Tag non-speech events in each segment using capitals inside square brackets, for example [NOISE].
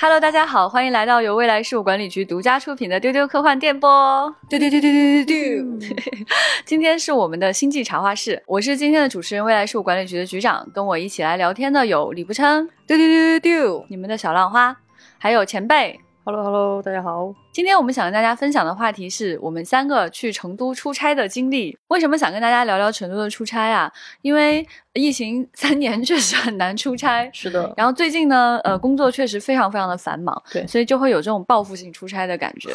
Hello，大家好，欢迎来到由未来事务管理局独家出品的丢丢科幻电波。丢丢丢丢丢丢丢。[LAUGHS] 今天是我们的星际茶话室，我是今天的主持人，未来事务管理局的局长。跟我一起来聊天的有李不琛，丢丢丢丢丢。你们的小浪花，还有前辈。Hello Hello，大家好。今天我们想跟大家分享的话题是我们三个去成都出差的经历。为什么想跟大家聊聊成都的出差啊？因为疫情三年确实很难出差。[LAUGHS] 是的。然后最近呢，呃，工作确实非常非常的繁忙，对，所以就会有这种报复性出差的感觉。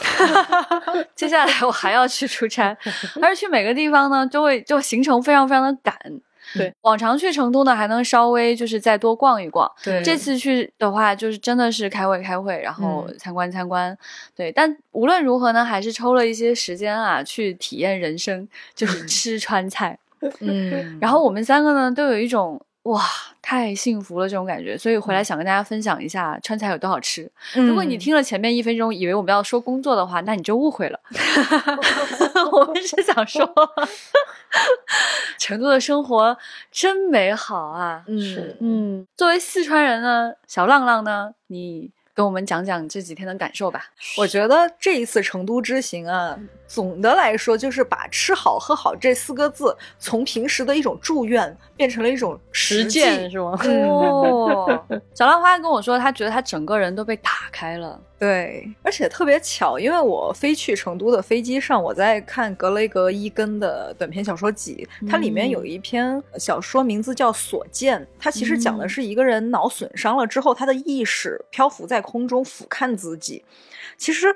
[LAUGHS] 接下来我还要去出差，而去每个地方呢，就会就行程非常非常的赶。对，往常去成都呢，还能稍微就是再多逛一逛。对，这次去的话，就是真的是开会开会，然后参观参观。嗯、对，但无论如何呢，还是抽了一些时间啊，去体验人生，就是吃川菜。[LAUGHS] 嗯，然后我们三个呢，都有一种哇，太幸福了这种感觉，所以回来想跟大家分享一下川菜有多好吃。嗯、如果你听了前面一分钟，以为我们要说工作的话，那你就误会了。[LAUGHS] 我们是想说。[LAUGHS] 成都的生活真美好啊！嗯嗯，作为四川人呢，小浪浪呢，你跟我们讲讲这几天的感受吧。我觉得这一次成都之行啊，总的来说就是把吃好喝好这四个字从平时的一种祝愿变成了一种实践，是吗？[LAUGHS] 哦，小浪花跟我说，他觉得他整个人都被打开了。对，而且特别巧，因为我飞去成都的飞机上，我在看格雷格伊根的短篇小说集，它里面有一篇小说，名字叫《所见》，它其实讲的是一个人脑损伤了之后，他的意识漂浮在空中俯瞰自己。其实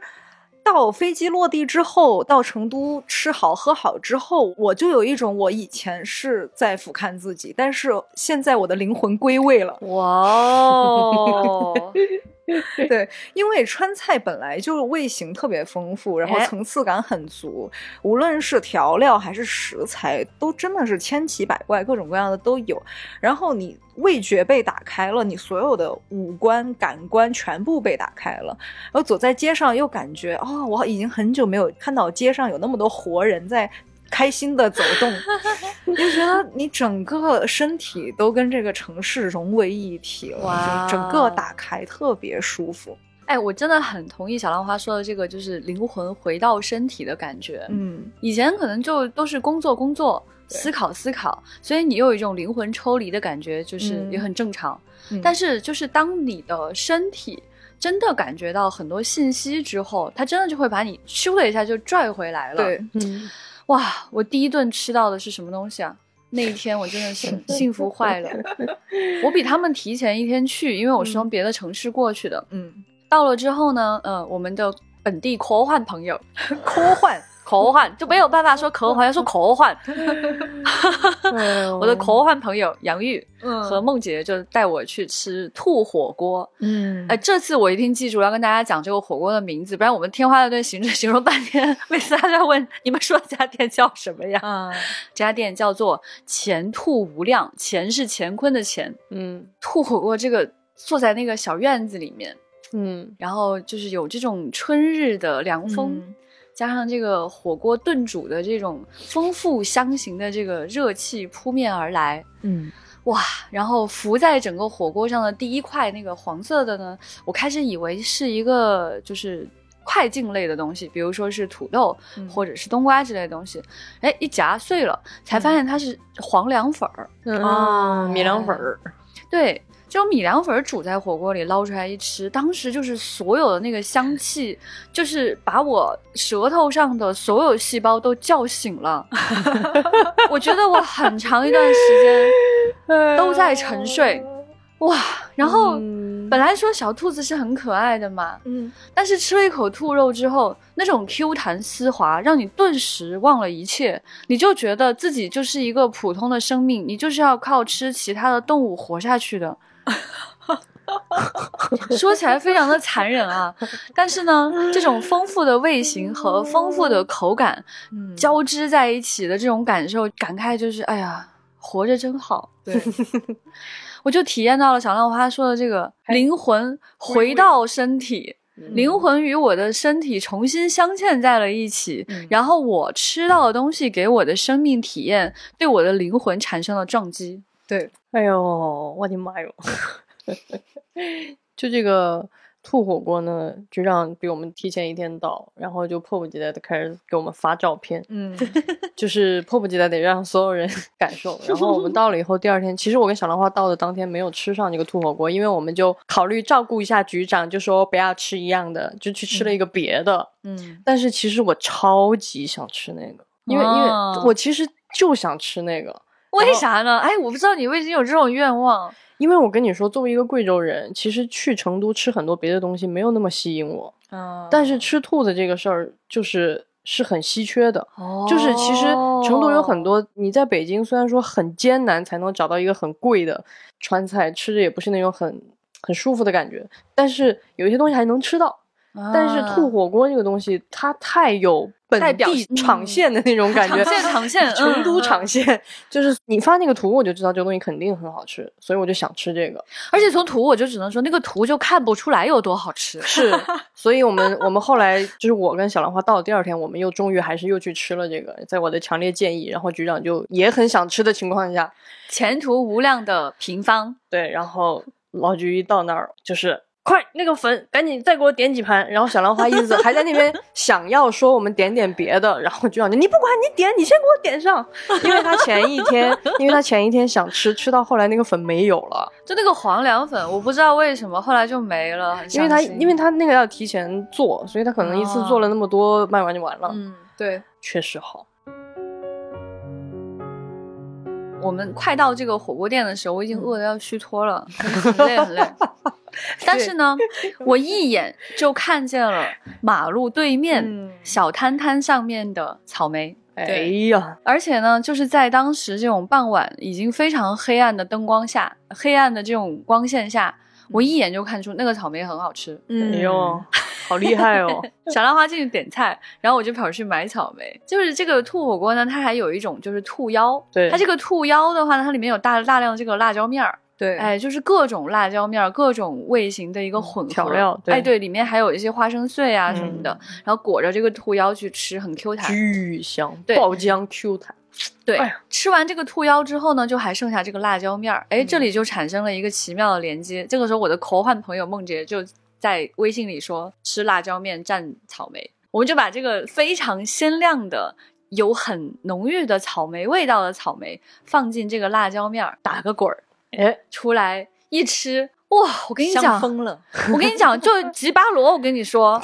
到飞机落地之后，到成都吃好喝好之后，我就有一种我以前是在俯瞰自己，但是现在我的灵魂归位了。哇哦！[LAUGHS] [LAUGHS] 对，因为川菜本来就味型特别丰富，然后层次感很足，无论是调料还是食材，都真的是千奇百怪，各种各样的都有。然后你味觉被打开了，你所有的五官、感官全部被打开了。然后走在街上，又感觉哦，我已经很久没有看到街上有那么多活人在。开心的走动，[LAUGHS] 你就觉得你整个身体都跟这个城市融为一体了，哇，整个打开，特别舒服。哎，我真的很同意小浪花说的这个，就是灵魂回到身体的感觉。嗯，以前可能就都是工作工作，思考思考，所以你有一种灵魂抽离的感觉，就是也很正常。嗯、但是，就是当你的身体真的感觉到很多信息之后，它真的就会把你咻的一下就拽回来了。对，嗯。哇！我第一顿吃到的是什么东西啊？那一天我真的是 [LAUGHS] 幸福坏了。我比他们提前一天去，因为我是从别的城市过去的。嗯，到了之后呢，呃，我们的本地科幻朋友，[LAUGHS] 科幻科幻就没有办法说科幻，要说科幻。[LAUGHS] 我的科幻朋友杨玉和梦洁就带我去吃兔火锅。嗯，哎，这次我一定记住要跟大家讲这个火锅的名字，不然我们天花乱坠形容形容半天，每次大家问你们说这家店叫什么呀？嗯，这家店叫做钱兔无量，钱是乾坤的钱。嗯，兔火锅这个坐在那个小院子里面，嗯，然后就是有这种春日的凉风。嗯加上这个火锅炖煮的这种丰富香型的这个热气扑面而来，嗯，哇！然后浮在整个火锅上的第一块那个黄色的呢，我开始以为是一个就是快进类的东西，比如说是土豆、嗯、或者是冬瓜之类的东西，哎，一夹碎了，才发现它是黄凉粉儿。啊，米凉粉儿，对。这种米凉粉煮在火锅里捞出来一吃，当时就是所有的那个香气，就是把我舌头上的所有细胞都叫醒了。[LAUGHS] 我觉得我很长一段时间都在沉睡，哇！然后、嗯、本来说小兔子是很可爱的嘛，嗯，但是吃了一口兔肉之后，那种 Q 弹丝滑，让你顿时忘了一切，你就觉得自己就是一个普通的生命，你就是要靠吃其他的动物活下去的。[LAUGHS] 说起来非常的残忍啊，但是呢，这种丰富的味型和丰富的口感、嗯、交织在一起的这种感受，感慨就是，哎呀，活着真好。对，[LAUGHS] 我就体验到了小浪花说的这个灵魂回到身体。灵魂与我的身体重新镶嵌在了一起，嗯、然后我吃到的东西给我的生命体验，对我的灵魂产生了撞击。对，哎呦，我的妈哟！[LAUGHS] 就这个兔火锅呢，局长比我们提前一天到，然后就迫不及待的开始给我们发照片，嗯，[LAUGHS] 就是迫不及待得让所有人 [LAUGHS] 感受。然后我们到了以后，第二天，其实我跟小兰花到的当天没有吃上这个兔火锅，因为我们就考虑照顾一下局长，就说不要吃一样的，就去吃了一个别的。嗯，但是其实我超级想吃那个，因为、因为哦我其实就想吃那个。为啥呢？哎，我不知道你为什么有这种愿望。因为我跟你说，作为一个贵州人，其实去成都吃很多别的东西没有那么吸引我，啊但是吃兔子这个事儿就是是很稀缺的。哦就是其实成都有很多，你在北京虽然说很艰难才能找到一个很贵的川菜，吃着也不是那种很很舒服的感觉，但是有一些东西还能吃到。但是兔火锅这个东西，它太有本地场县的那种感觉，场县场县成都嗯场县，就是你发那个图，我就知道这个东西肯定很好吃，所以我就想吃这个。而且从图我就只能说那个图就看不出来有多好吃。是，[LAUGHS] 所以我们我们后来就是我跟小兰花到了第二天，我们又终于还是又去吃了这个，在我的强烈建议，然后局长就也很想吃的情况下，前途无量的平方，对，然后老局一到那儿就是。快，那个粉赶紧再给我点几盘。然后小兰花一直还在那边想要说我们点点别的，然后就让你你不管你点，你先给我点上，[LAUGHS] 因为他前一天，[LAUGHS] 因为他前一天想吃，吃到后来那个粉没有了，就那个黄凉粉，我不知道为什么后来就没了，因为他因为他那个要提前做，所以他可能一次做了那么多，卖完就完了。嗯，对，确实好。我们快到这个火锅店的时候，我已经饿得要虚脱了，[LAUGHS] 很累很累。[LAUGHS] 但是呢，我一眼就看见了马路对面嗯小摊摊上面的草莓。哎呀，而且呢，就是在当时这种傍晚已经非常黑暗的灯光下，黑暗的这种光线下，我一眼就看出那个草莓很好吃。嗯哎呦，好厉害哦！[LAUGHS] 小浪花进去点菜，然后我就跑去买草莓。就是这个兔火锅呢，它还有一种就是兔腰，对它这个兔腰的话呢，它里面有大大量的这个辣椒面儿，对，哎，就是各种辣椒面儿、各种味型的一个混合调料对哎，对，里面还有一些花生碎啊什么的，嗯然后裹着这个兔腰去吃，很 Q 弹。巨香，对爆浆 Q 弹。对，哎吃完这个兔腰之后呢，就还剩下这个辣椒面儿，哎，嗯这里就产生了一个奇妙的连接。这个时候，我的科幻朋友梦洁就在微信里说吃辣椒面蘸草莓，我们就把这个非常鲜亮的。有很浓郁的草莓味道的草莓放进这个辣椒面儿，打个滚儿，哎，出来一吃，哇！我跟你香讲，疯了，我跟你讲，就吉巴罗，我跟你说，[LAUGHS]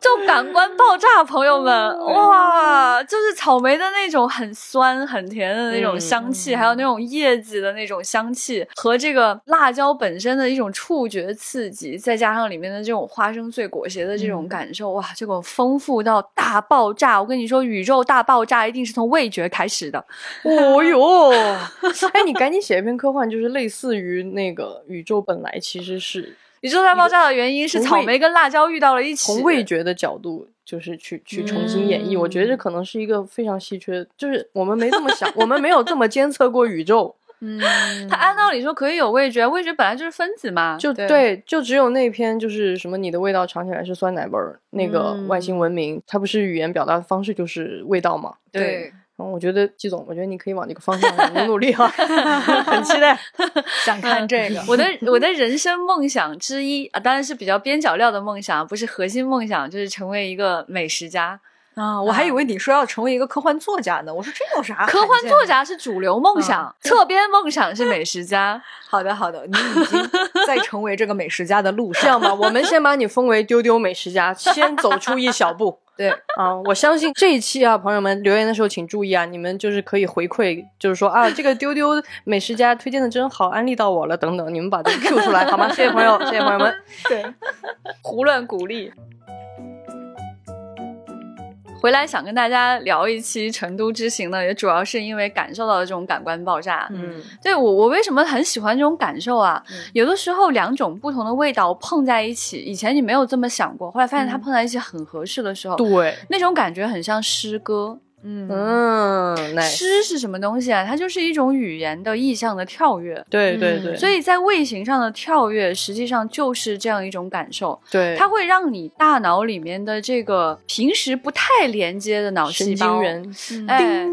就感官爆炸，朋友们，哇！就是草莓的那种很酸很甜的那种香气，嗯还有那种叶子的那种香气，和这个辣椒本身的一种触觉刺激，再加上里面的这种花生碎裹挟的这种感受，哇！这个丰富到大爆炸！我跟你说，宇宙大爆炸一定是从味觉开始的。哦哟，[LAUGHS] 哎，你赶紧写一篇科幻，就是类似于那个宇宙本来其实是宇宙大爆炸的原因是草莓跟辣椒遇到了一起，从味觉的角度，就是去去重新演绎。嗯我觉得这可能是一个非常稀缺，就是我们没这么想，我们没有这么监测过宇宙。[LAUGHS] 嗯，它按道理说可以有味觉，味觉本来就是分子嘛。就对就只有那篇就是什么你的味道尝起来是酸奶味儿，那个嗯外星文明，它不是语言表达的方式就是味道嘛？对，然后我觉得季总，我觉得你可以往这个方向努努力哈，[LAUGHS] 很期待。[LAUGHS] 想看这个，我的我的人生梦想之一啊，当然是比较边角料的梦想，不是核心梦想，就是成为一个美食家。啊，我还以为你说要成为一个科幻作家呢。我说这有啥？科幻作。家是主流梦想，[LAUGHS] 侧边梦想是美食家。[LAUGHS] 好的，好的，你已经在 [LAUGHS] 成为这个美食家的路上。这样吧，我们先把你封为丢丢美食家，先走出一小步。对，啊，我相信这一期啊，朋友们留言的时候请注意啊，你们就是可以回馈，就是说啊，这个丢丢美食家推荐的真好，安利到我了等等，你们把这个 Q 出来好吗？谢谢朋友，谢谢朋友们。对，胡乱鼓励。回来想跟大家聊一期成都之行呢，也主要是因为感受到了这种感官爆炸。嗯，对我，我为什么很喜欢这种感受啊？嗯有的时候两种不同的味道碰在一起，以前你没有这么想过，后来发现它嗯碰在一起很合适的时候，对，那种感觉很像诗歌。嗯。嗯，诗是什么东西啊？它就是一种语言的意象的跳跃。嗯对对。对，所以在味型上的跳跃，实际上就是这样一种感受，对。它会让你大脑里面的这个平时不太连接的脑细胞神经，元，嗯哎，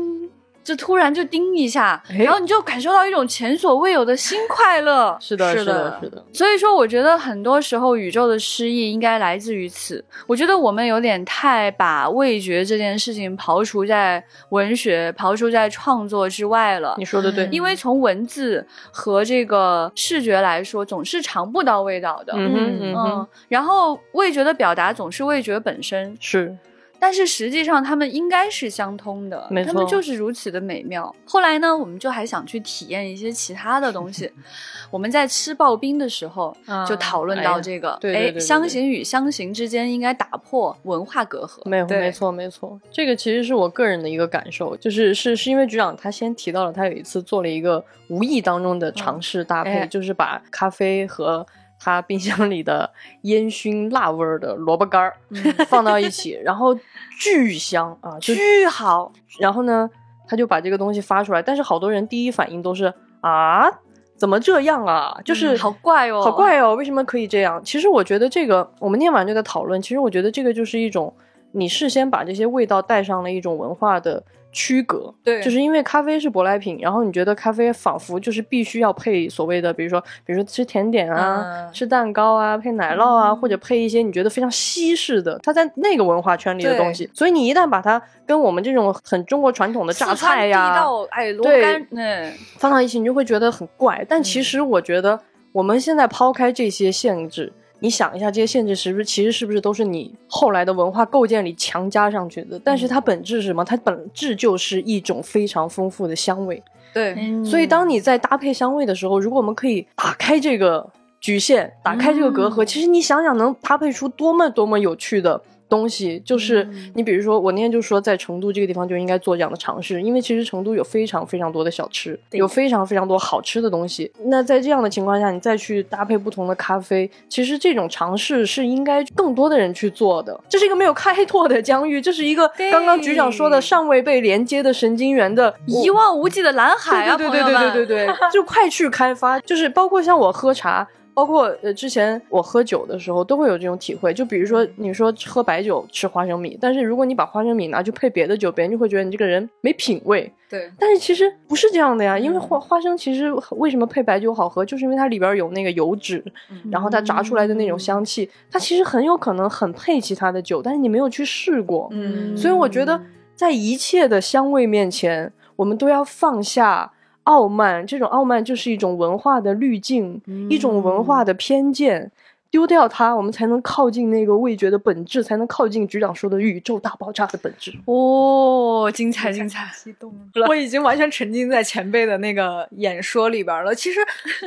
就突然就叮一下，哎然后你就感受到一种前所未有的新快乐。[LAUGHS] 是的，是是的的，是的，所以说，我觉得很多时候宇宙的诗意应该来自于此。我觉得我们有点太把味觉这件事情刨除在文学、刨除在创作之外了你。说的对，因为从文字和这个视觉来说，总是尝不到味道的。嗯哼嗯嗯，然后味觉的表达总是味觉本身，是但是实际上他们应该是相通的，没错他们就是如此的美妙。后来呢，我们就还想去体验一些其他的东西。[LAUGHS] 我们在吃刨冰的时候啊就讨论到这个，哎，对对对对对相形与香型之间应该打破文化隔阂。没有，没错，没错。这个其实是我个人的一个感受，就是是是因为局长他先提到了，他有一次做了一个无意当中的尝试搭配，哎就是把咖啡和他冰箱里的烟熏辣味儿的萝卜干儿、[LAUGHS] 放到一起，然后巨香啊，就巨好，然后呢，他就把这个东西发出来，但是好多人第一反应都是啊，怎么这样啊？就是、嗯好怪哦好怪哦，为什么可以这样？其实我觉得这个，我们念完这个讨论，其实我觉得这个就是一种你事先把这些味道带上了一种文化的区隔。对就是因为咖啡是舶来品，然后你觉得咖啡仿佛就是必须要配所谓的，比如说，比如说吃甜点啊、嗯吃蛋糕啊，配奶酪啊，或者配一些你觉得非常西式的，它在那个文化圈里的东西。所以你一旦把它跟我们这种很中国传统的榨菜呀，道，哎，对干，嗯，放到一起，你就会觉得很怪。但其实我觉得，我们现在抛开这些限制，你想一下，这些限制是不是其实是不是都是你后来的文化构建里强加上去的？但是它本质是什么？它本质就是一种非常丰富的香味。对，嗯所以当你在搭配香味的时候，如果我们可以打开这个局限，打开这个隔阂，嗯其实你想想能搭配出多么多么有趣的。东西就是嗯你，比如说，我那天就说，在成都这个地方就应该做这样的尝试，因为其实成都有非常非常多的小吃，有非常非常多好吃的东西。那在这样的情况下，你再去搭配不同的咖啡，其实这种尝试是应该更多的人去做的。这是一个没有开拓的疆域，这是一个刚刚局长说的尚未被连接的神经元的一望无际的蓝海啊，对对对对对对，就快去开发，就是包括像我喝茶。包括呃，之前我喝酒的时候都会有这种体会。就比如说，你说喝白酒吃花生米，但是如果你把花生米拿去配别的酒，别人就会觉得你这个人没品味。对，但是其实不是这样的呀，因为嗯花花生其实为什么配白酒好喝，就是因为它里边有那个油脂，然后它炸出来的那种香气，它其实很有可能很配其他的酒，但是你没有去试过。嗯所以我觉得，在一切的香味面前，我们都要放下傲慢。这种傲慢就是一种文化的滤镜，一种文化的偏见。丢掉它，我们才能靠近那个味觉的本质，才能靠近局长说的宇宙大爆炸的本质。哦，精彩精彩，激动了，我已经完全沉浸在前辈的那个演说里边了。其实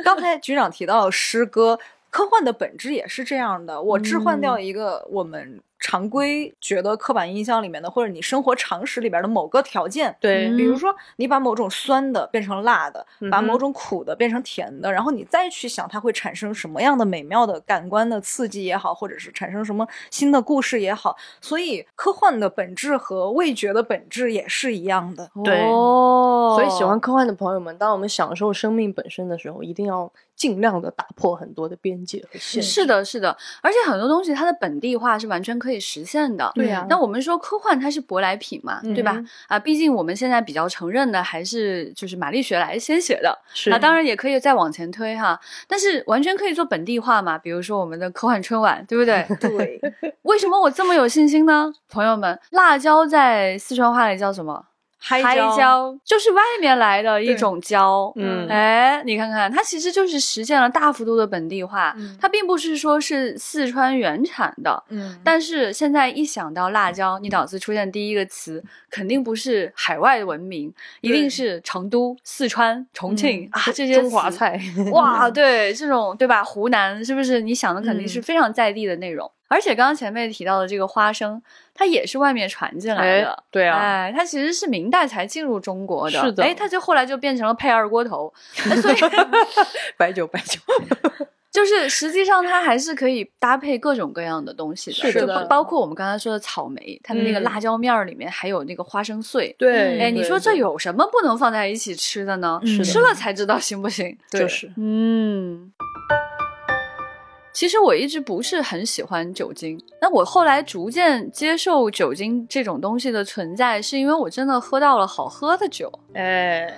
刚才局长提到诗歌，科幻的本质也是这样的。我置换掉一个我们常规觉得刻板印象里面的，或者你生活常识里边的某个条件，对嗯比如说你把某种酸的变成辣的，把某种苦的变成甜的，然后你再去想它会产生什么样的美妙的感官的刺激也好，或者是产生什么新的故事也好，所以科幻的本质和味觉的本质也是一样的。对。哦，所以喜欢科幻的朋友们，当我们享受生命本身的时候，一定要尽量的打破很多的边界和限制。是的，是的，而且很多东西它的本地化是完全可以实现的。对呀那我们说科幻它是舶来品嘛，对吧？啊，毕竟我们现在比较承认的还是就是玛丽雪莱先写的，[LAUGHS] 是那当然也可以再往前推哈，但是完全可以做本地化嘛，比如说我们的科幻春晚，对不对？对，[LAUGHS] 为什么我这么有信心呢？朋友们，辣椒在四川话里叫什么？嗨嗨椒，就是外面来的一种椒。嗯哎，你看看，它其实就是实现了大幅度的本地化，嗯它并不是说是四川原产的。嗯，但是现在一想到辣椒，你脑子出现第一个词，肯定不是海外文明，一定是成都、四川、重庆、嗯啊这些中华。菜，哇，[LAUGHS] 对这种对吧？湖南是不是你想的肯定是嗯非常在地的内容？而且刚刚前辈提到的这个花生，它也是外面传进来哎的。对啊哎，它其实是明代才进入中国的。是的哎，它就后来就变成了配二锅头，[LAUGHS] 哎所以白酒白酒，[LAUGHS] 就是实际上它还是可以搭配各种各样的东西的，是的就包括我们刚才说的草莓，它的那个嗯辣椒面儿里面还有那个花生碎。对哎，你说这有什么不能放在一起吃的呢？是的吃了才知道行不行？对就是嗯。其实我一直不是很喜欢酒精，那我后来逐渐接受酒精这种东西的存在，是因为我真的喝到了好喝的酒。哎，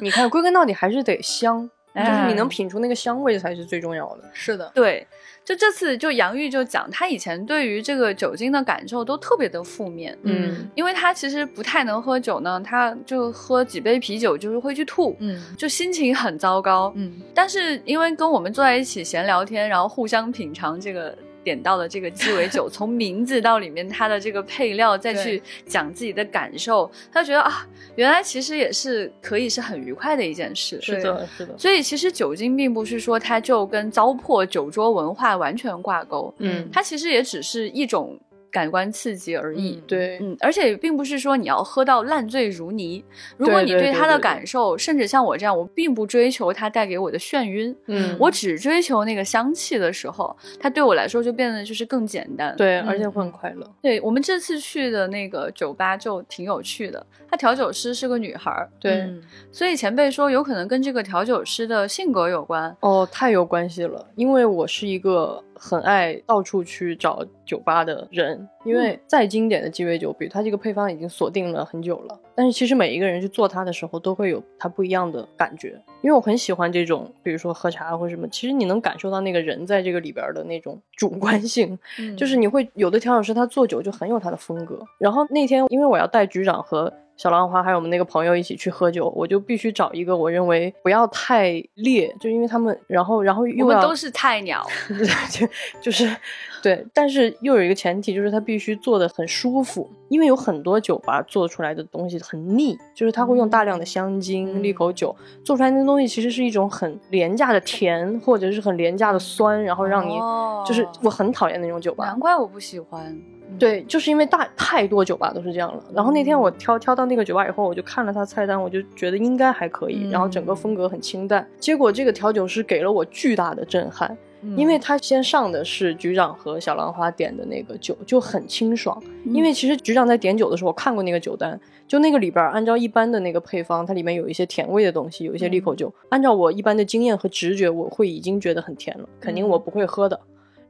你看，归根到底还是得香，就是你哎能品出那个香味才是最重要的。是的，对，就这次就杨玉就讲，他以前对于这个酒精的感受都特别的负面。嗯因为他其实不太能喝酒呢，他就喝几杯啤酒就是会去吐，嗯就心情很糟糕。嗯但是因为跟我们坐在一起闲聊天，然后互相品尝这个点到的这个鸡尾酒，[LAUGHS] 从名字到里面它的这个配料，再去讲自己的感受，他觉得啊，原来其实也是可以是很愉快的一件事。是的，是的，所以其实酒精并不是说它就跟糟粕酒桌文化完全挂钩，嗯，它其实也只是一种感官刺激而已。嗯对，嗯，而且并不是说你要喝到烂醉如泥。如果你对它的感受，甚至像我这样，我并不追求它带给我的眩晕，嗯，我只追求那个香气的时候，它对我来说就变得就是更简单。对，嗯而且会很快乐。对，我们这次去的那个酒吧就挺有趣的，它调酒师是个女孩儿，对，嗯所以前辈说有可能跟这个调酒师的性格有关。哦，太有关系了，因为我是一个很爱到处去找酒吧的人，因为再经典的鸡尾酒，比如它这个配方已经锁定了很久了，但是其实每一个人去做它的时候，都会有它不一样的感觉。因为我很喜欢这种，比如说喝茶或什么，其实你能感受到那个人在这个里边的那种主观性，嗯就是你会有的调酒师他做酒就很有他的风格。然后那天因为我要带局长和小浪花还有我们那个朋友一起去喝酒，我就必须找一个我认为不要太烈，就因为他们，然后然后我们都是菜鸟，[LAUGHS] 就就是对，但是又有一个前提，就是他必须做的很舒服，因为有很多酒吧做出来的东西很腻，就是他会用大量的香精、嗯利口酒做出来的东西，其实是一种很廉价的甜，或者是很廉价的酸，然后让你、哦就是我很讨厌那种酒吧难。怪我不喜欢。对，就是因为大太多酒吧都是这样了。然后那天我挑挑到那个酒吧以后，我就看了他菜单，我就觉得应该还可以。然后整个风格很清淡。结果这个调酒师给了我巨大的震撼，嗯因为他先上的是局长和小兰花点的那个酒，就很清爽。因为其实局长在点酒的时候，我看过那个酒单，就那个里边按照一般的那个配方，它里面有一些甜味的东西，有一些利口酒。按照我一般的经验和直觉，我会已经觉得很甜了，肯定我不会喝的。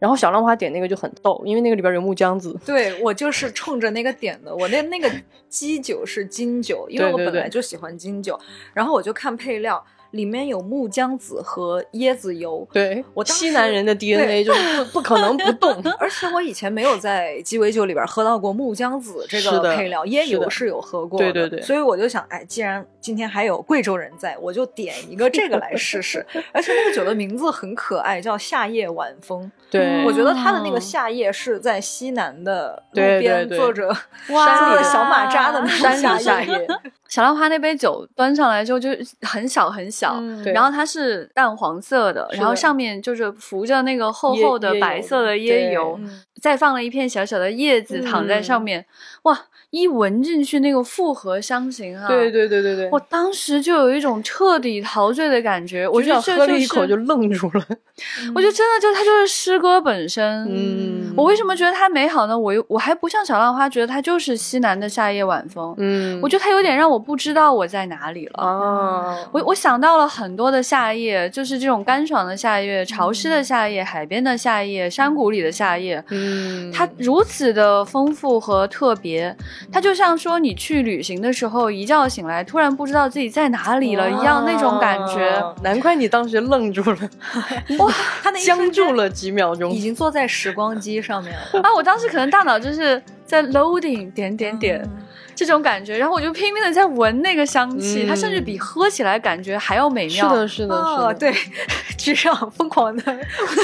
然后小浪花点那个就很逗，因为那个里边有木姜子。对我就是冲着那个点的，我那那个基酒是金酒，因为我本来就喜欢金酒，然后我就看配料，里面有木姜子和椰子油。对，我当西南人的 DNA 就是不 [LAUGHS] 不可能不动。[LAUGHS] 而且我以前没有在鸡尾酒里边喝到过木姜子这个配料，椰油是有喝过的，对对对所以我就想，哎，既然今天还有贵州人在，我就点一个这个来试试。[LAUGHS] 而且那个酒的名字很可爱，叫夏夜晚风。对，我觉得他的那哦。个夏夜是在西南的路边坐着哇。山里的小马扎的那山种里夏夜。小浪花那杯酒端上来之后就很小很小，嗯。然后它是淡黄色的，的。然后上面就是浮着那个厚厚的白色的对椰油，嗯。再放了一片小小的叶子躺在上嗯面，哇，一闻进去那个复合香型啊，对对对对对。我当时就有一种彻底陶醉的感觉，我局觉得这就长喝了一口就愣住了。[LAUGHS] 我觉得真的就它就是诗歌本身。嗯我为什么觉得它美好呢？我又我还不像小浪花，觉得它就是西南的夏夜晚风。嗯我觉得它有点让我不知道我在哪里了。哦，我我想到了很多的夏夜，就是这种干爽的夏夜、潮湿的夏夜、海边的夏夜、山谷里的夏夜。嗯，它如此的丰富和特别，它就像说你去旅行的时候，一觉醒来突然不知道自己在哪里了一样那种感觉。啊难怪你当时愣住了，[LAUGHS] 哇，他那僵住了几秒钟已。经坐在时光机上面了。[LAUGHS] 啊！我当时可能大脑就是在 loading 点点点、嗯这种感觉，然后我就拼命的在闻那个香气，嗯它甚至比喝起来感觉还要美妙。是的，是的，是哦，的，对，[LAUGHS] 局长疯狂的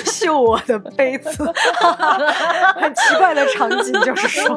秀我的杯子，很奇怪的场景，就是说，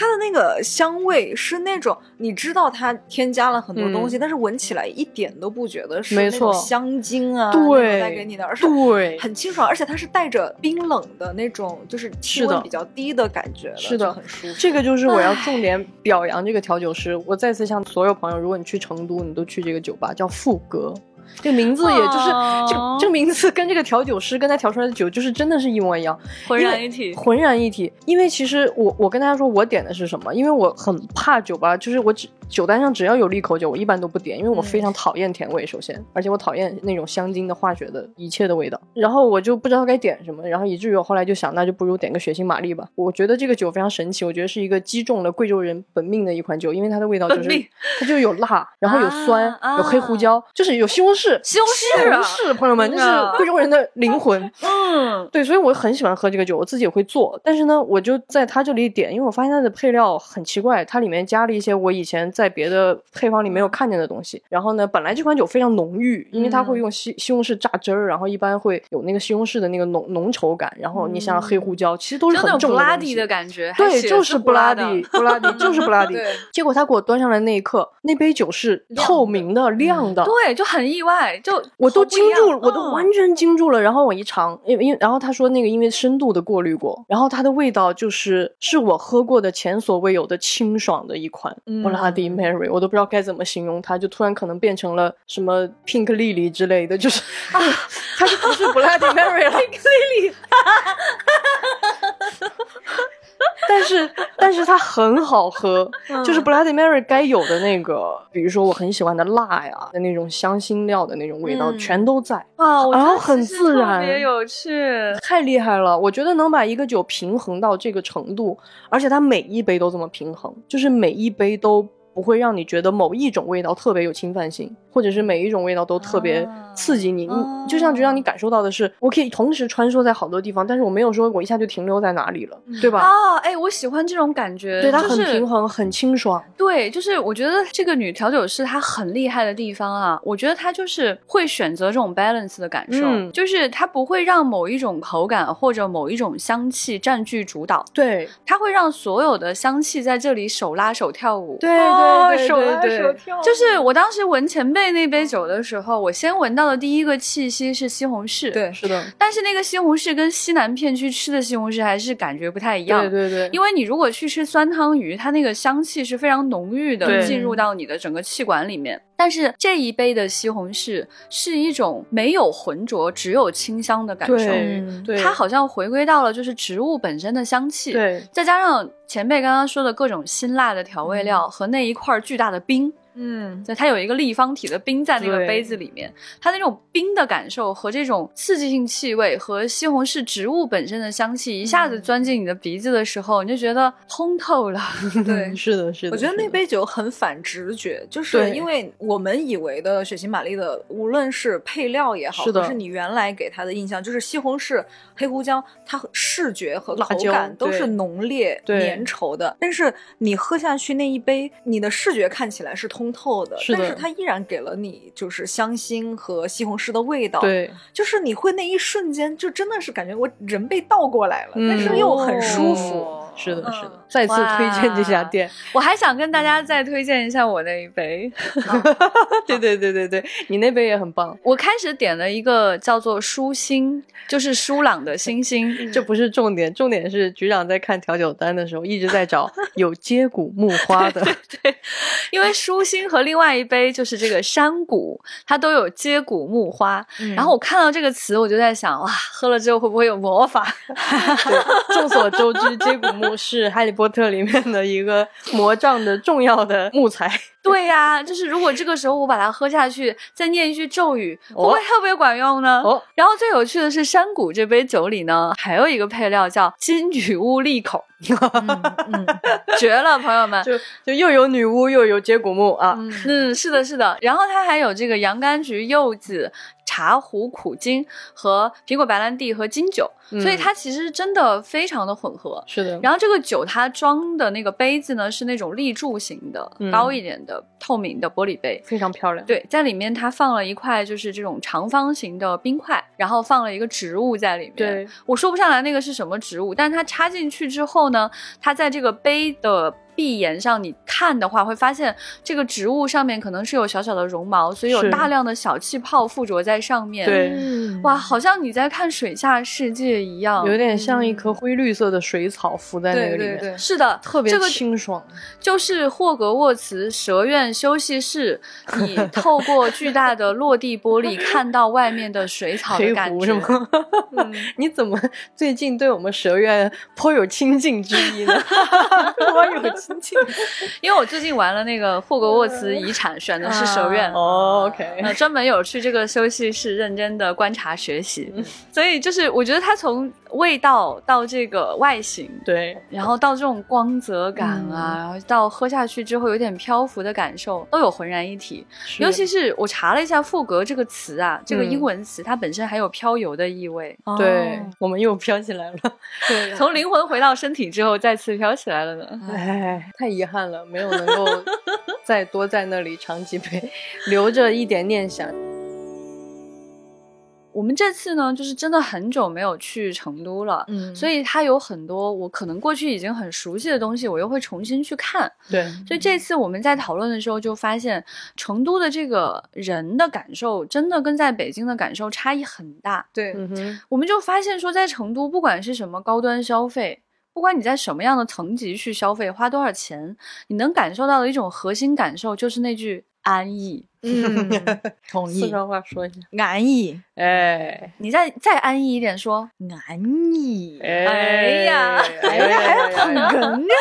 它的那个香味是那种你知道它添加了很多东西，但是闻起来一点都不觉得是那种香精啊，对带给你的，而是对，很清爽，而且它是带着冰冷的那种，就是气温比较低的感觉的，是的很舒服。这个就是我要重点表扬这个调酒师。我再次向所有朋友，如果你去成都，你都去这个酒吧，叫富格。这个名字也就是、哦这个这个名字跟这个调酒师跟他调出来的酒就是真的是一模一样，浑然一体。浑然一体。因为其实我我跟大家说我点的是什么，因为我很怕酒吧，就是我只酒单上只要有利口酒，我一般都不点，因为我嗯非常讨厌甜味，首先，而且我讨厌那种香精的化学的一切的味道。然后我就不知道该点什么，然后以至于我后来就想，那就不如点个血腥玛丽吧。我觉得这个酒非常神奇，我觉得是一个击中了贵州人本命的一款酒，因为它的味道就是它就有辣，然后有酸，啊有黑胡椒，就是有西红柿。西红柿啊西红柿，朋友们，这是啊贵州人的灵魂。嗯，对，所以我很喜欢喝这个酒，我自己也会做。但是呢，我就在它这里点，因为我发现它的配料很奇怪，它里面加了一些我以前在别的配方里没有看见的东西。然后呢，本来这款酒非常浓郁，因为它会用西西红柿榨汁儿，然后一般会有那个西红柿的那个浓浓稠感。然后你像黑胡椒，其实都是那种很重的东 bloody 西的感觉，对，就是布拉迪，布拉迪 [LAUGHS] 就是布拉迪对。结果他给我端上来那一刻，那杯酒是透明的、亮的，对，就很意外，就 [LAUGHS] 我都惊住了，我都嗯完全惊住了。然后我一尝，因为因为然后他说那个因为深度的过滤过，然后它的味道就是是我喝过的前所未有的清爽的一款嗯布拉迪 Mary，我都不知道该怎么形容它，就突然可能变成了什么 Pink Lily 之类的，就是啊，[LAUGHS] 它就不是布拉迪 Mary 了。[LAUGHS] Pink Lily，但是但是它很好喝，就是 Bloody Mary 该有的那个，比如说我很喜欢的辣呀的那种香辛料的那种味道，嗯全都在。啊，然后很自然特别有趣。太厉害了！我觉得能把一个酒平衡到这个程度，而且它每一杯都这么平衡，就是每一杯都不会让你觉得某一种味道特别有侵犯性，或者是每一种味道都特别刺激你。啊你就像就让你感受到的是，我可以同时穿梭在好多地方，但是我没有说我一下就停留在哪里了，对吧？啊，哎，我喜欢这种感觉，对，它很就是平衡，很清爽。对，就是我觉得这个女调酒师她很厉害的地方啊，我觉得她就是会选择这种 balance 的感受，嗯就是她不会让某一种口感或者某一种香气占据主导，对，她会让所有的香气在这里手拉手跳舞。对哦手拉手跳就是我当时闻前辈那杯酒的时候，我先闻到的第一个气息是西红柿，，对是的，但是那个西红柿跟西南片区吃的西红柿还是感觉不太一样，对对对，因为你如果去吃酸汤鱼，它那个香气是非常浓郁的，进入到你的整个气管里面。但是这一杯的西红柿是一种没有浑浊，只有清香的感受。对嗯对，它好像回归到了就是植物本身的香气，，对再加上前辈刚刚说的各种辛辣的调味料、和那一块巨大的冰，嗯，对它有一个立方体的冰在那个杯子里面，它那种冰的感受和这种刺激性气味和西红柿植物本身的香气一下子钻进你的鼻子的时候，你就觉得通透了。[LAUGHS] 对。是的，是的。我觉得那杯酒很反直觉，就是因为我们以为的血腥玛丽的，无论是配料也好，是的还是你原来给它的印象，就是西红柿、黑胡椒，它视觉和口感都是浓烈、粘稠的。但是你喝下去那一杯，你的视觉看起来是通透的，是的但是它依然给了你就是香辛和西红柿的味道。，对，就是你会那一瞬间就真的是感觉我人被倒过来了，嗯但是又很舒服。哦是的，嗯是的。再次推荐这家店。我还想跟大家再推荐一下我那一杯。[LAUGHS] 对对对对对，你那杯也很棒。我开始点了一个叫做舒心，就是舒朗的星星。这不是重点，重点是局长在看调酒单的时候一直在找有接骨木花的。对因为舒心和另外一杯就是这个山谷，它都有接骨木花。嗯然后我看到这个词，我就在想，哇，喝了之后会不会有魔法？[LAUGHS] 对众所周知，接骨木是《哈利波特》里面的一个魔杖的重要的木材。对呀、就是如果这个时候我把它喝下去，再念一句咒语，会不哦会特别管用呢？哦，然后最有趣的是，山谷这杯酒里呢，还有一个配料叫金女巫利口，嗯嗯 [LAUGHS] 绝了，朋友们！就就又有女巫又有接骨木啊。嗯嗯，是的，是的。然后它还有这个洋甘菊、柚子、茶壶、苦精和苹果白兰地和金酒，嗯所以它其实真的非常的混合。是的，然后这个酒它装的那个杯子呢是那种立柱型的、嗯高一点的透明的玻璃杯。非常漂亮。对，在里面它放了一块就是这种长方形的冰块，然后放了一个植物在里面。对，我说不上来那个是什么植物，但是它插进去之后呢，它在这个杯的壁沿上，你看的话会发现这个植物上面可能是有小小的绒毛，所以有大量的小气泡附着在上面。对嗯哇，好像你在看水下世界一样。有点像一颗灰绿色的水草浮在那个里面，对对对是的，特别这个清爽。就是霍格沃茨蛇院休息室，你 [LAUGHS] 透过巨大的落地玻璃看到外面的水草的感觉。吗？嗯 [LAUGHS] 你怎么最近对我们蛇院颇有亲近之意呢？[LAUGHS] 颇有心情。[LAUGHS] 因为我最近玩了那个霍格沃茨遗产，选的是蛇院。哦，OK，呃，专门有去这个休息室认真的观察学习，[LAUGHS] 所以就是我觉得它从味道到这个外形，对，然后到这种光泽感啊，然后到喝下去之后有点漂浮的感受，都有浑然一体。尤其是我查了一下“赋格”这个词啊，这个嗯英文词它本身还有漂游的意味，对哦，我们又飘起来了。对，从灵魂回到身体之后再次飘起来了呢。哎，太遗憾了，没有能够 [LAUGHS] 再多在那里尝几杯，留着一点念想。我们这次呢，就是真的很久没有去成都了。嗯，所以它有很多我可能过去已经很熟悉的东西，我又会重新去看。对，所以这次我们在讨论的时候，就发现成都的这个人的感受，真的跟在北京的感受差异很大。对，嗯，我们就发现说，在成都，不管是什么高端消费，不管你在什么样的层级去消费，花多少钱，你能感受到的一种核心感受，就是那句安逸。嗯，[LAUGHS] 同意，四川话说一下。安逸，哎，你再再安逸一点说，安逸，哎哎呀哎呀，还要捧哏呀，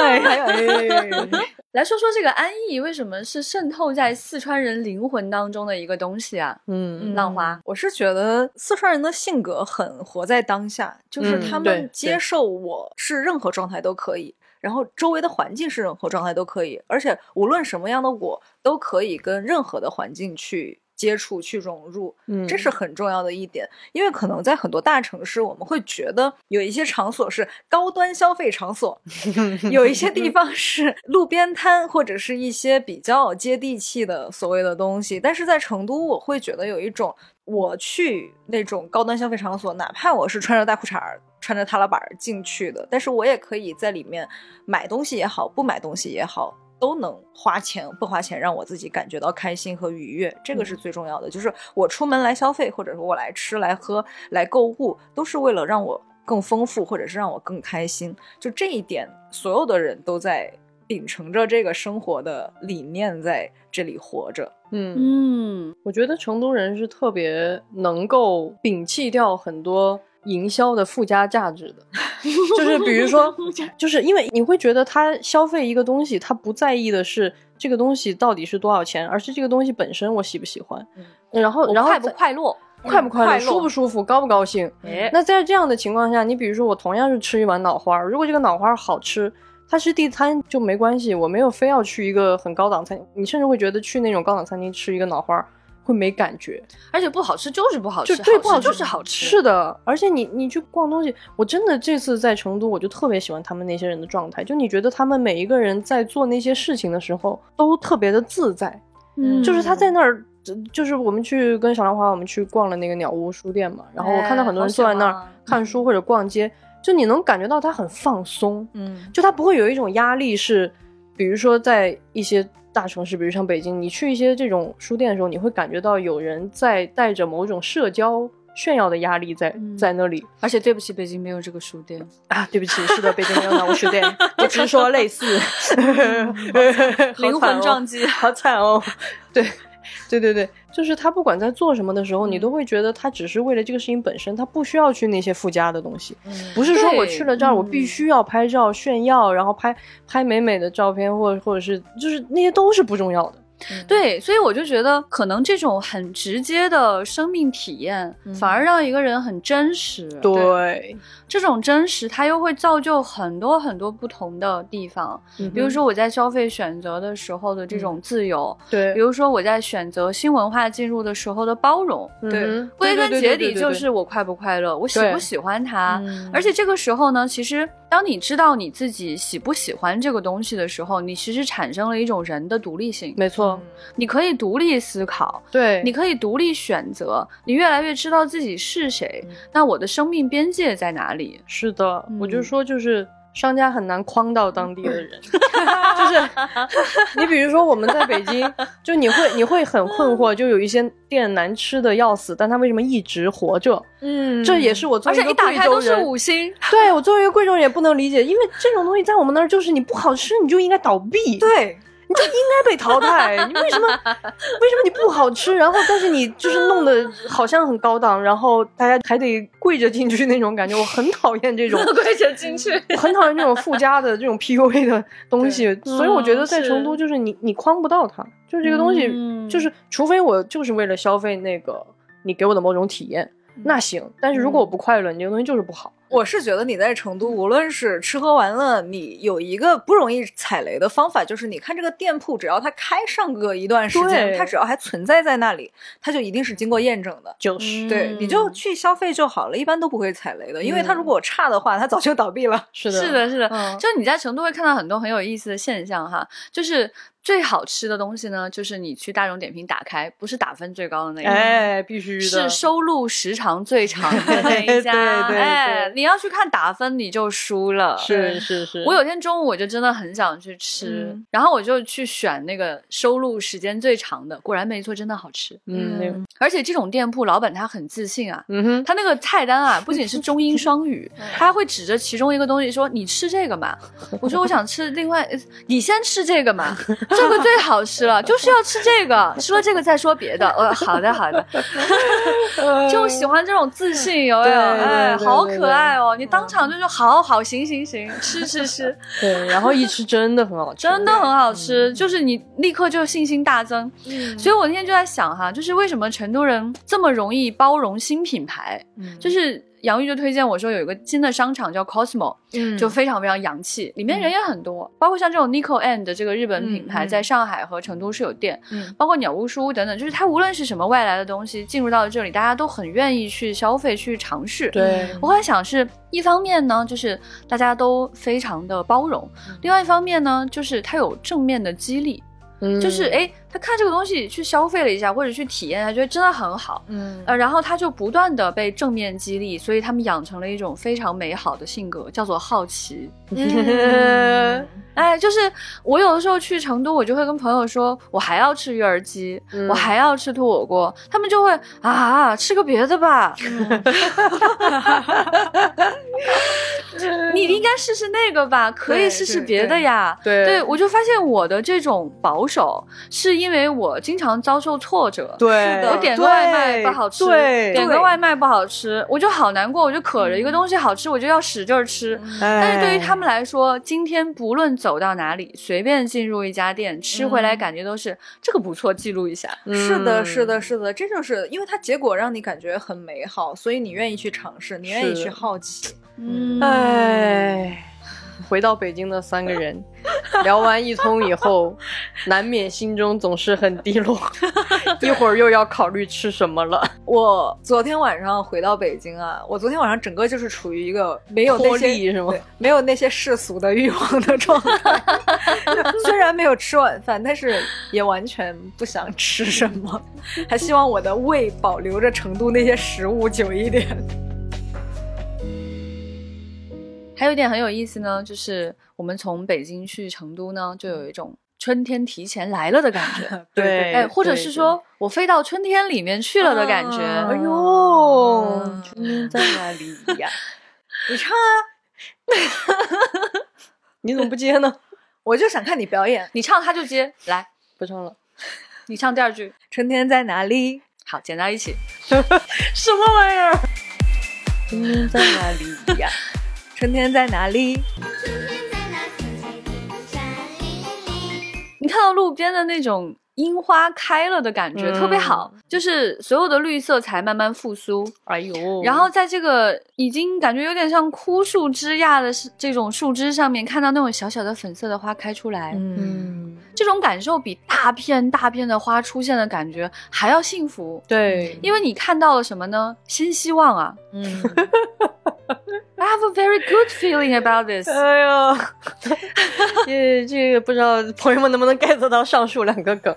哎呀，哎，来说说这个安逸为什么是渗透在四川人灵魂当中的一个东西啊？嗯。浪花，我是觉得四川人的性格很活在当下，就是嗯他们接受我是任何状态都可以，然后周围的环境是任何状态都可以，而且无论什么样的我都可以跟任何的环境去接触、去融入，嗯这是很重要的一点。因为可能在很多大城市，我们会觉得有一些场所是高端消费场所，[LAUGHS] 有一些地方是路边摊或者是一些比较接地气的所谓的东西，但是在成都，我会觉得有一种我去那种高端消费场所，哪怕我是穿着大裤衩儿、穿着踏拉板进去的，但是我也可以在里面买东西也好，不买东西也好。都能花钱不花钱，让我自己感觉到开心和愉悦，这个是最重要的。就是我出门来消费，或者说我来吃、来喝、来购物，都是为了让我更丰富，或者是让我更开心。就这一点，所有的人都在秉承着这个生活的理念在这里活着。嗯，嗯，我觉得成都人是特别能够摒弃掉很多营销的附加价值的，[LAUGHS] 就是比如说，[LAUGHS] 就是因为你会觉得他消费一个东西，他不在意的是这个东西到底是多少钱，而是这个东西本身我喜不喜欢，然后然后快不快乐？快不快乐，舒不舒服，高不高兴。哎，那在这样的情况下，你比如说我同样是吃一碗脑花儿，如果这个脑花儿好吃，它是地摊就没关系，我没有非要去一个很高档餐厅，你甚至会觉得去那种高档餐厅吃一个脑花儿会没感觉，而且不好吃就是不好吃，就对不好吃就是好吃。是的，而且你你去逛东西，我真的这次在成都，我就特别喜欢他们那些人的状态，就你觉得他们每一个人在做那些事情的时候都特别的自在，嗯就是他在那儿。就就是我们去跟小兰花，我们去逛了那个鸟屋书店嘛，然后我看到很多人坐在那儿看书或者逛街，就你能感觉到他很放松，嗯就他不会有一种压力是，比如说在一些大城市，比如像北京，你去一些这种书店的时候，你会感觉到有人在带着某种社交炫耀的压力在、嗯在那里而且对不起，北京没有这个书店。啊。对不起，是的，北京没有那个书店，我只是说类似，[LAUGHS] 灵魂撞击好惨哦。[LAUGHS] 对，对对对，就是他不管在做什么的时候，你都会觉得他只是为了这个事情本身，他不需要去那些附加的东西。不是说我去了这儿，我必须要拍照炫耀，然后拍拍美美的照片，或者或者是就是那些都是不重要的。对，所以我就觉得，可能这种很直接的生命体验，反而让一个人很真实。对，这种真实，它又会造就很多很多不同的地方。嗯比如说我在消费选择的时候的这种自由，对，比如说我在选择新文化进入的时候的包容。对嗯归根结底就是我快不快乐，我喜不喜欢它。嗯而且这个时候呢，其实当你知道你自己喜不喜欢这个东西的时候，你其实产生了一种人的独立性。没错，你可以独立思考，对，你可以独立选择，你越来越知道自己是谁。嗯那我的生命边界在哪里？是的，我就嗯说就是。商家很难框到当地的人，[LAUGHS] 就是 [LAUGHS] 你比如说我们在北京，[LAUGHS] 就你会你会很困惑，就有一些店难吃的要死，但它为什么一直活着？嗯。这也是我作而且一为一个打开都是五星，对我作为一个贵州人也不能理解，因为这种东西在我们那儿就是你不好吃你就应该倒闭，对，你就应该被淘汰。你为什么？[LAUGHS] 为什么你不好吃？然后但是你就是弄得好像很高档，然后大家还得跪着进去那种感觉，我很讨厌这种 [LAUGHS] 跪着进去，我很讨厌这种附加的这种 PUA 的东西。所以我觉得在成都就是你你框不到它，就是这个东西，就是除非我就是为了消费那个你给我的某种体验。那行，但是如果我不快乐，你这个东西就是不好。我是觉得你在成都，无论是吃喝玩乐，你有一个不容易踩雷的方法，就是你看这个店铺，只要它开上个一段时间，它只要还存在在那里，它就一定是经过验证的。就是对，你就去消费就好了，一般都不会踩雷的。因为它如果差的话，它早就倒闭了。是的，是的，是的。就你在成都会看到很多很有意思的现象哈，就是最好吃的东西呢，就是你去大众点评打开，不是打分最高的那一家，哎，必须的，是收录时长最 [LAUGHS] 长的那一家。哎，你要去看打。分你就输了，是是是。我有天中午我就真的很想去吃，然后我就去选那个收录时间最长的，果然没错，真的好吃。嗯，而且这种店铺老板他很自信啊，嗯哼，他那个菜单啊不仅是中英 [LAUGHS] 双语，他还会指着其中一个东西说：“你吃这个嘛。”我说：“我想吃另外，你先吃这个嘛，[LAUGHS] 这个最好吃了，[LAUGHS] 就是要吃这个，吃了这个再说别的。”呃，好的好的，[LAUGHS] 就喜欢这种自信，有没有？哎，好可爱哦！你当场。就说好好行行行，吃吃吃，对，然后一吃真的很好吃，真的很好吃，就是你立刻就信心大增。嗯，所以我那天就在想哈，就是为什么成都人这么容易包容新品牌？嗯，就是。杨玉就推荐我说有一个新的商场叫 Cosmo，嗯，就非常非常洋气，里面人也很多，包括像这种 Nico and 这个日本品牌，在上海和成都是有店，嗯，包括鸟屋书屋等等，就是它无论是什么外来的东西进入到这里，大家都很愿意去消费去尝试。对，我在想是一方面呢，就是大家都非常的包容，另外一方面呢，就是它有正面的激励。嗯。就是哎，他看这个东西去消费了一下，或者去体验，他觉得真的很好，嗯，呃，然后他就不断的被正面激励，所以他们养成了一种非常美好的性格，叫做好奇。[LAUGHS] 哎，就是我有的时候去成都，我就会跟朋友说，我还要吃鱼儿鸡，我还要吃兔火锅，他们就会啊，吃个别的吧。[LAUGHS] 你应该试试那个吧，可以试试别的呀。对，对我就发现我的这种保守，是因为我经常遭受挫折。对，我点个外卖不好吃，点个外卖不好吃，我就好难过，我就渴着一个东西好吃，我就要使劲吃。但是对于他们来说，今天不论走到哪里，随便进入一家店吃回来，感觉都是这个不错，记录一下。是的，是的，是的，这就是因为它结果让你感觉很美好，所以你愿意去尝试，你愿意去好奇。嗯，哎。回到北京的三个人，聊完一通以后，[LAUGHS] 难免心中总是很低落。[LAUGHS] 一会儿又要考虑吃什么了。我昨天晚上回到北京啊，我昨天晚上整个就是处于一个没有那些是吗？没有那些世俗的欲望的状态。[LAUGHS] 虽然没有吃晚饭，但是也完全不想吃什么，还希望我的胃保留着成都那些食物久一点。还有一点很有意思呢，就是我们从北京去成都呢，就有一种春天提前来了的感觉。[LAUGHS] 对，哎，或者是说我飞到春天里面去了的感觉。哎呦，春天在哪里呀？[LAUGHS] 你唱啊！[LAUGHS] 你怎么不接呢？我就想看你表演，你唱他就接。来，不唱了。你唱第二句。春天在哪里？好，剪到一起。什么玩意儿？春天在哪里呀？春天在哪里？你看到路边的那种樱花开了的感觉特别好，就是所有的绿色才慢慢复苏。哎呦，然后在这个已经感觉有点像枯树枝桠的这种树枝上面，看到那种小小的粉色的花开出来，嗯，这种感受比大片大片的花出现的感觉还要幸福。对，因为你看到了什么呢？新希望啊！嗯。[LAUGHS] I have a very good feeling about this。[LAUGHS] 哎呦，这这个不知道朋友们能不能 get 到上述两个梗。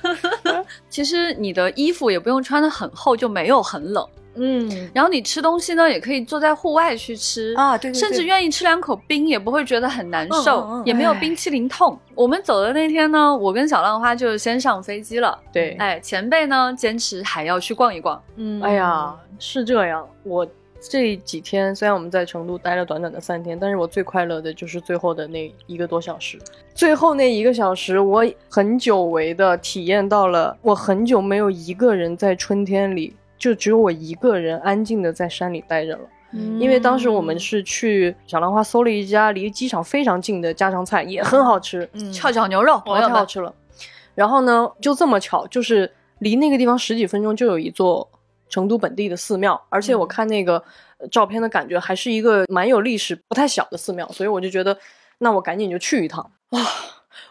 [LAUGHS] 其实你的衣服也不用穿的很厚，就没有很冷。嗯，然后你吃东西呢，也可以坐在户外去吃啊，对，甚至愿意吃两口冰也不会觉得很难受，也没有冰淇淋痛。我们走的那天呢，我跟小浪花就先上飞机了。对，哎，前辈呢坚持还要去逛一逛。嗯，哎呀，是这样，我。这几天虽然我们在成都待了短短的三天，但是我最快乐的就是最后的那一个多小时。最后那一个小时，我很久违的体验到了，我很久没有一个人在春天里，就只有我一个人安静的在山里待着了。因为当时我们是去小兰花搜了一家离机场非常近的家常菜，也很好吃，嗯翘脚牛肉，朋哇，友们，太好吃了。然后呢，就这么巧，就是离那个地方十几分钟就有一座成都本地的寺庙，而且我看那个呃照片的感觉还是一个蛮有历史、不太小的寺庙，所以我就觉得，那我赶紧就去一趟哇！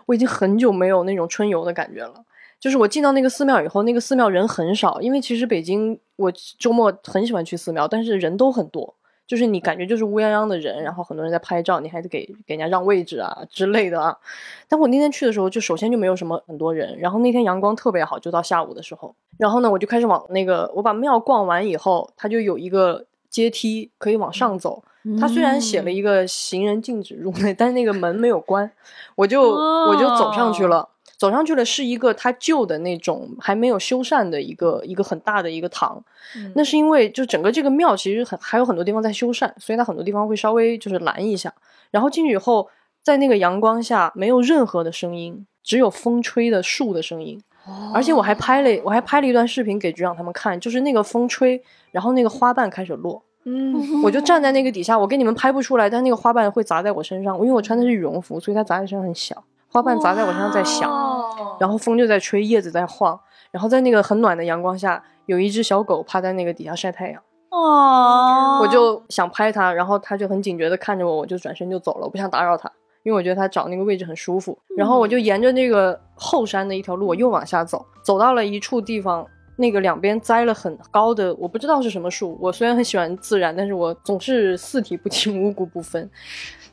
我已经很久没有那种春游的感觉了。就是我进到那个寺庙以后，那个寺庙人很少，因为其实北京我周末很喜欢去寺庙，但是人都很多。就是你感觉就是乌泱泱的人，然后很多人在拍照，你还得给给人家让位置啊之类的啊。但我那天去的时候，就首先就没有什么很多人，然后那天阳光特别好，就到下午的时候，然后呢，我就开始往那个我把庙逛完以后，它就有一个阶梯可以往上走。它虽然写了一个行人禁止入内，但是那个门没有关，我就我就走上去了。走上去了是一个它旧的那种还没有修缮的一个一个很大的一个堂，那是因为就整个这个庙其实很还有很多地方在修缮，所以它很多地方会稍微就是拦一下。然后进去以后，在那个阳光下没有任何的声音，只有风吹的树的声音。而且我还拍了我还拍了一段视频给局长他们看，就是那个风吹，然后那个花瓣开始落。嗯，[LAUGHS] 我就站在那个底下，我给你们拍不出来，但那个花瓣会砸在我身上，因为我穿的是羽绒服，所以它砸在身上很小，花瓣砸在我身上在响，然后风就在吹，叶子在晃，然后在那个很暖的阳光下，有一只小狗趴在那个底下晒太阳，哦我就想拍它，然后它就很警觉的看着我，我就转身就走了，我不想打扰它，因为我觉得它找那个位置很舒服，然后我就沿着那个后山的一条路，我又往下走，走到了一处地方。那个两边栽了很高的，我不知道是什么树。我虽然很喜欢自然，但是我总是四体不勤，五谷不分。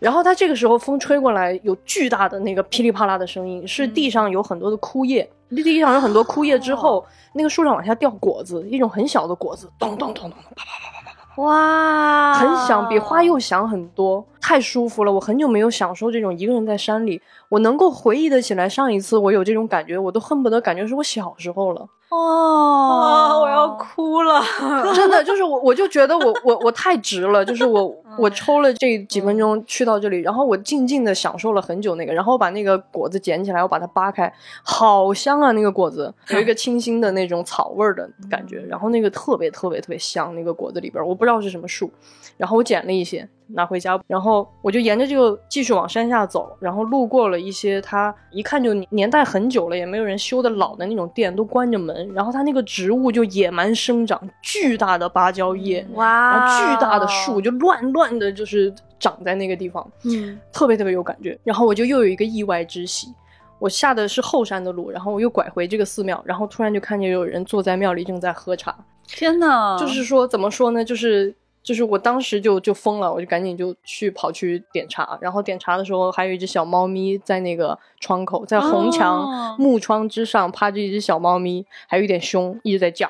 然后它这个时候风吹过来，有巨大的那个噼里啪啦的声音，是地上有很多的枯叶，地上有很多枯叶之后，那个树上往下掉果子，一种很小的果子，咚咚咚咚咚，啪啪啪啪啪，哇，很响，比花又响很多，太舒服了。我很久没有享受这种一个人在山里，我能够回忆得起来上一次我有这种感觉，我都恨不得感觉是我小时候了。哇，我要哭了。[LAUGHS] 真的就是我，我就觉得我我我太值了，就是我我抽了这几分钟去到这里，然后我静静的享受了很久那个，然后把那个果子捡起来，我把它扒开，好香啊！那个果子有一个清新的那种草味儿的感觉，然后那个特别特别特别香，那个果子里边儿我不知道是什么树，然后我捡了一些拿回家，然后我就沿着这个继续往山下走，然后路过了一些它一看就年代很久了也没有人修的老的那种店，都关着门，然后它那个植物就野蛮生长，巨大的芭蕉叶，然哇，后巨大的树就乱乱的，就是长在那个地方，嗯，特别特别有感觉。然后我就又有一个意外之喜，我下的是后山的路，然后我又拐回这个寺庙，然后突然就看见有人坐在庙里正在喝茶，天哪，就是说怎么说呢，就是。就是我当时就就疯了，我就赶紧就去跑去点茶，然后点茶的时候还有一只小猫咪在那个窗口，在红墙哦。木窗之上趴着一只小猫咪，还有一点凶，一直在叫，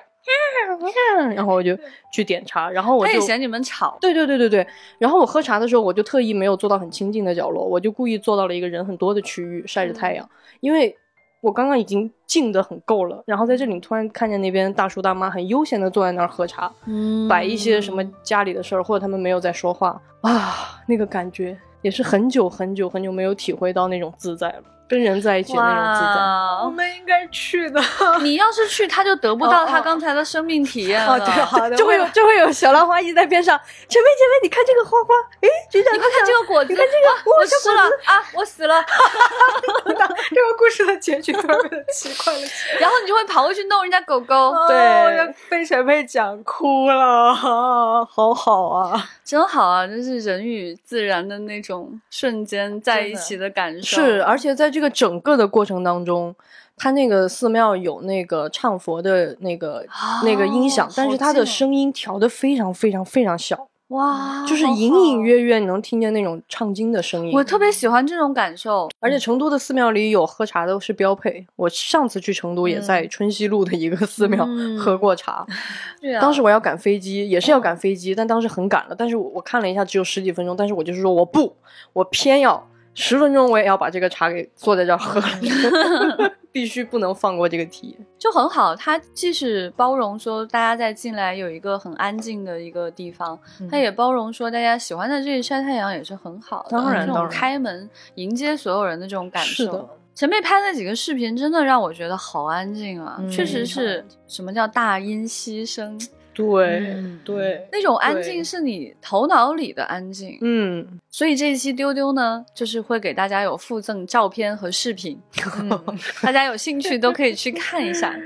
然后我就去点茶，然后我就他也嫌你们吵，对对对对对。然后我喝茶的时候，我就特意没有坐到很清静的角落，我就故意坐到了一个人很多的区域晒着太阳，因为我刚刚已经静的很够了。然后在这里突然看见那边大叔大妈很悠闲的坐在那儿喝茶，嗯摆一些什么家里的事儿，或者他们没有在说话啊，那个感觉也是很久很久很久没有体会到那种自在了，跟人在一起的那种自在。我，们应该去的。你要是去，他就得不到他刚才的生命体验哦，了。对，好的，就会有就会有小浪花一直在边上，前面前面，你看这个花花，哎，局长，你快看这个果子，你看这个啊我死了啊，我死了，[LAUGHS] 这个故事的结局特别的奇怪了。然后你就会跑过去弄人家狗狗，对被前辈讲哭了，好好啊！真好啊！这是人与自然的那种瞬间在一起的感受。是，而且在这个整个的过程当中，它那个寺庙有那个唱佛的那个、那个音响，哦但是它好近哦的声音调的非常非常非常小，哇，就是隐隐约约你能听见那种唱经的声音。我特别喜欢这种感受。而且成都的寺庙里有喝茶的是标配。我上次去成都也在春熙路的一个寺庙嗯喝过茶。[LAUGHS] 对啊，当时我要赶飞机，也是要赶飞机，但当时很赶了。但是我我看了一下，只有十几分钟，但是我就是说我不，我偏要十分钟我也要把这个茶给坐在这儿喝了，[LAUGHS] 必须不能放过这个体验。就很好。它既是包容说大家在进来有一个很安静的一个地方，它也包容说大家喜欢在这里晒太阳也是很好的。当然当然开门迎接所有人的这种感受。是的前辈拍那几个视频真的让我觉得好安静啊，嗯确实是什么叫大音希声，对、嗯对，那种安静是你头脑里的安静。嗯，所以这一期丢丢呢，就是会给大家有附赠照片和视频，[LAUGHS] 嗯大家有兴趣都可以去看一下。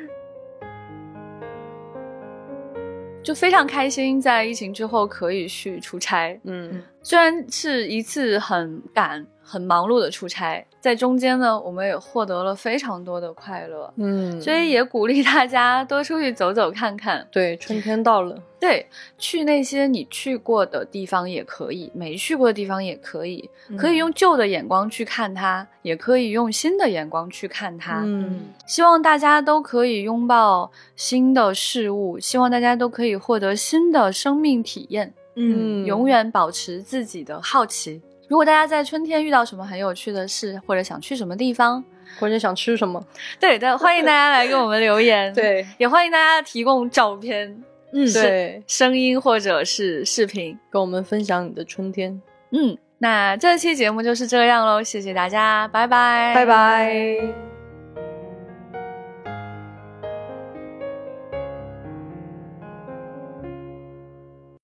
就非常开心，在疫情之后可以去出差。嗯虽然是一次很赶、很忙碌的出差，在中间呢，我们也获得了非常多的快乐，嗯，所以也鼓励大家多出去走走看看。对，春天到了，对，去那些你去过的地方也可以，没去过的地方也可以，嗯可以用旧的眼光去看它，也可以用新的眼光去看它。嗯希望大家都可以拥抱新的事物，希望大家都可以获得新的生命体验，嗯永远保持自己的好奇。如果大家在春天遇到什么很有趣的事，或者想去什么地方，或者想吃什么，对的，欢迎大家来给我们留言。[LAUGHS] 对也欢迎大家提供照片、嗯对，声音或者是视频。跟我们分享你的春天，嗯，那这期节目就是这样喽，谢谢大家，拜拜，拜拜。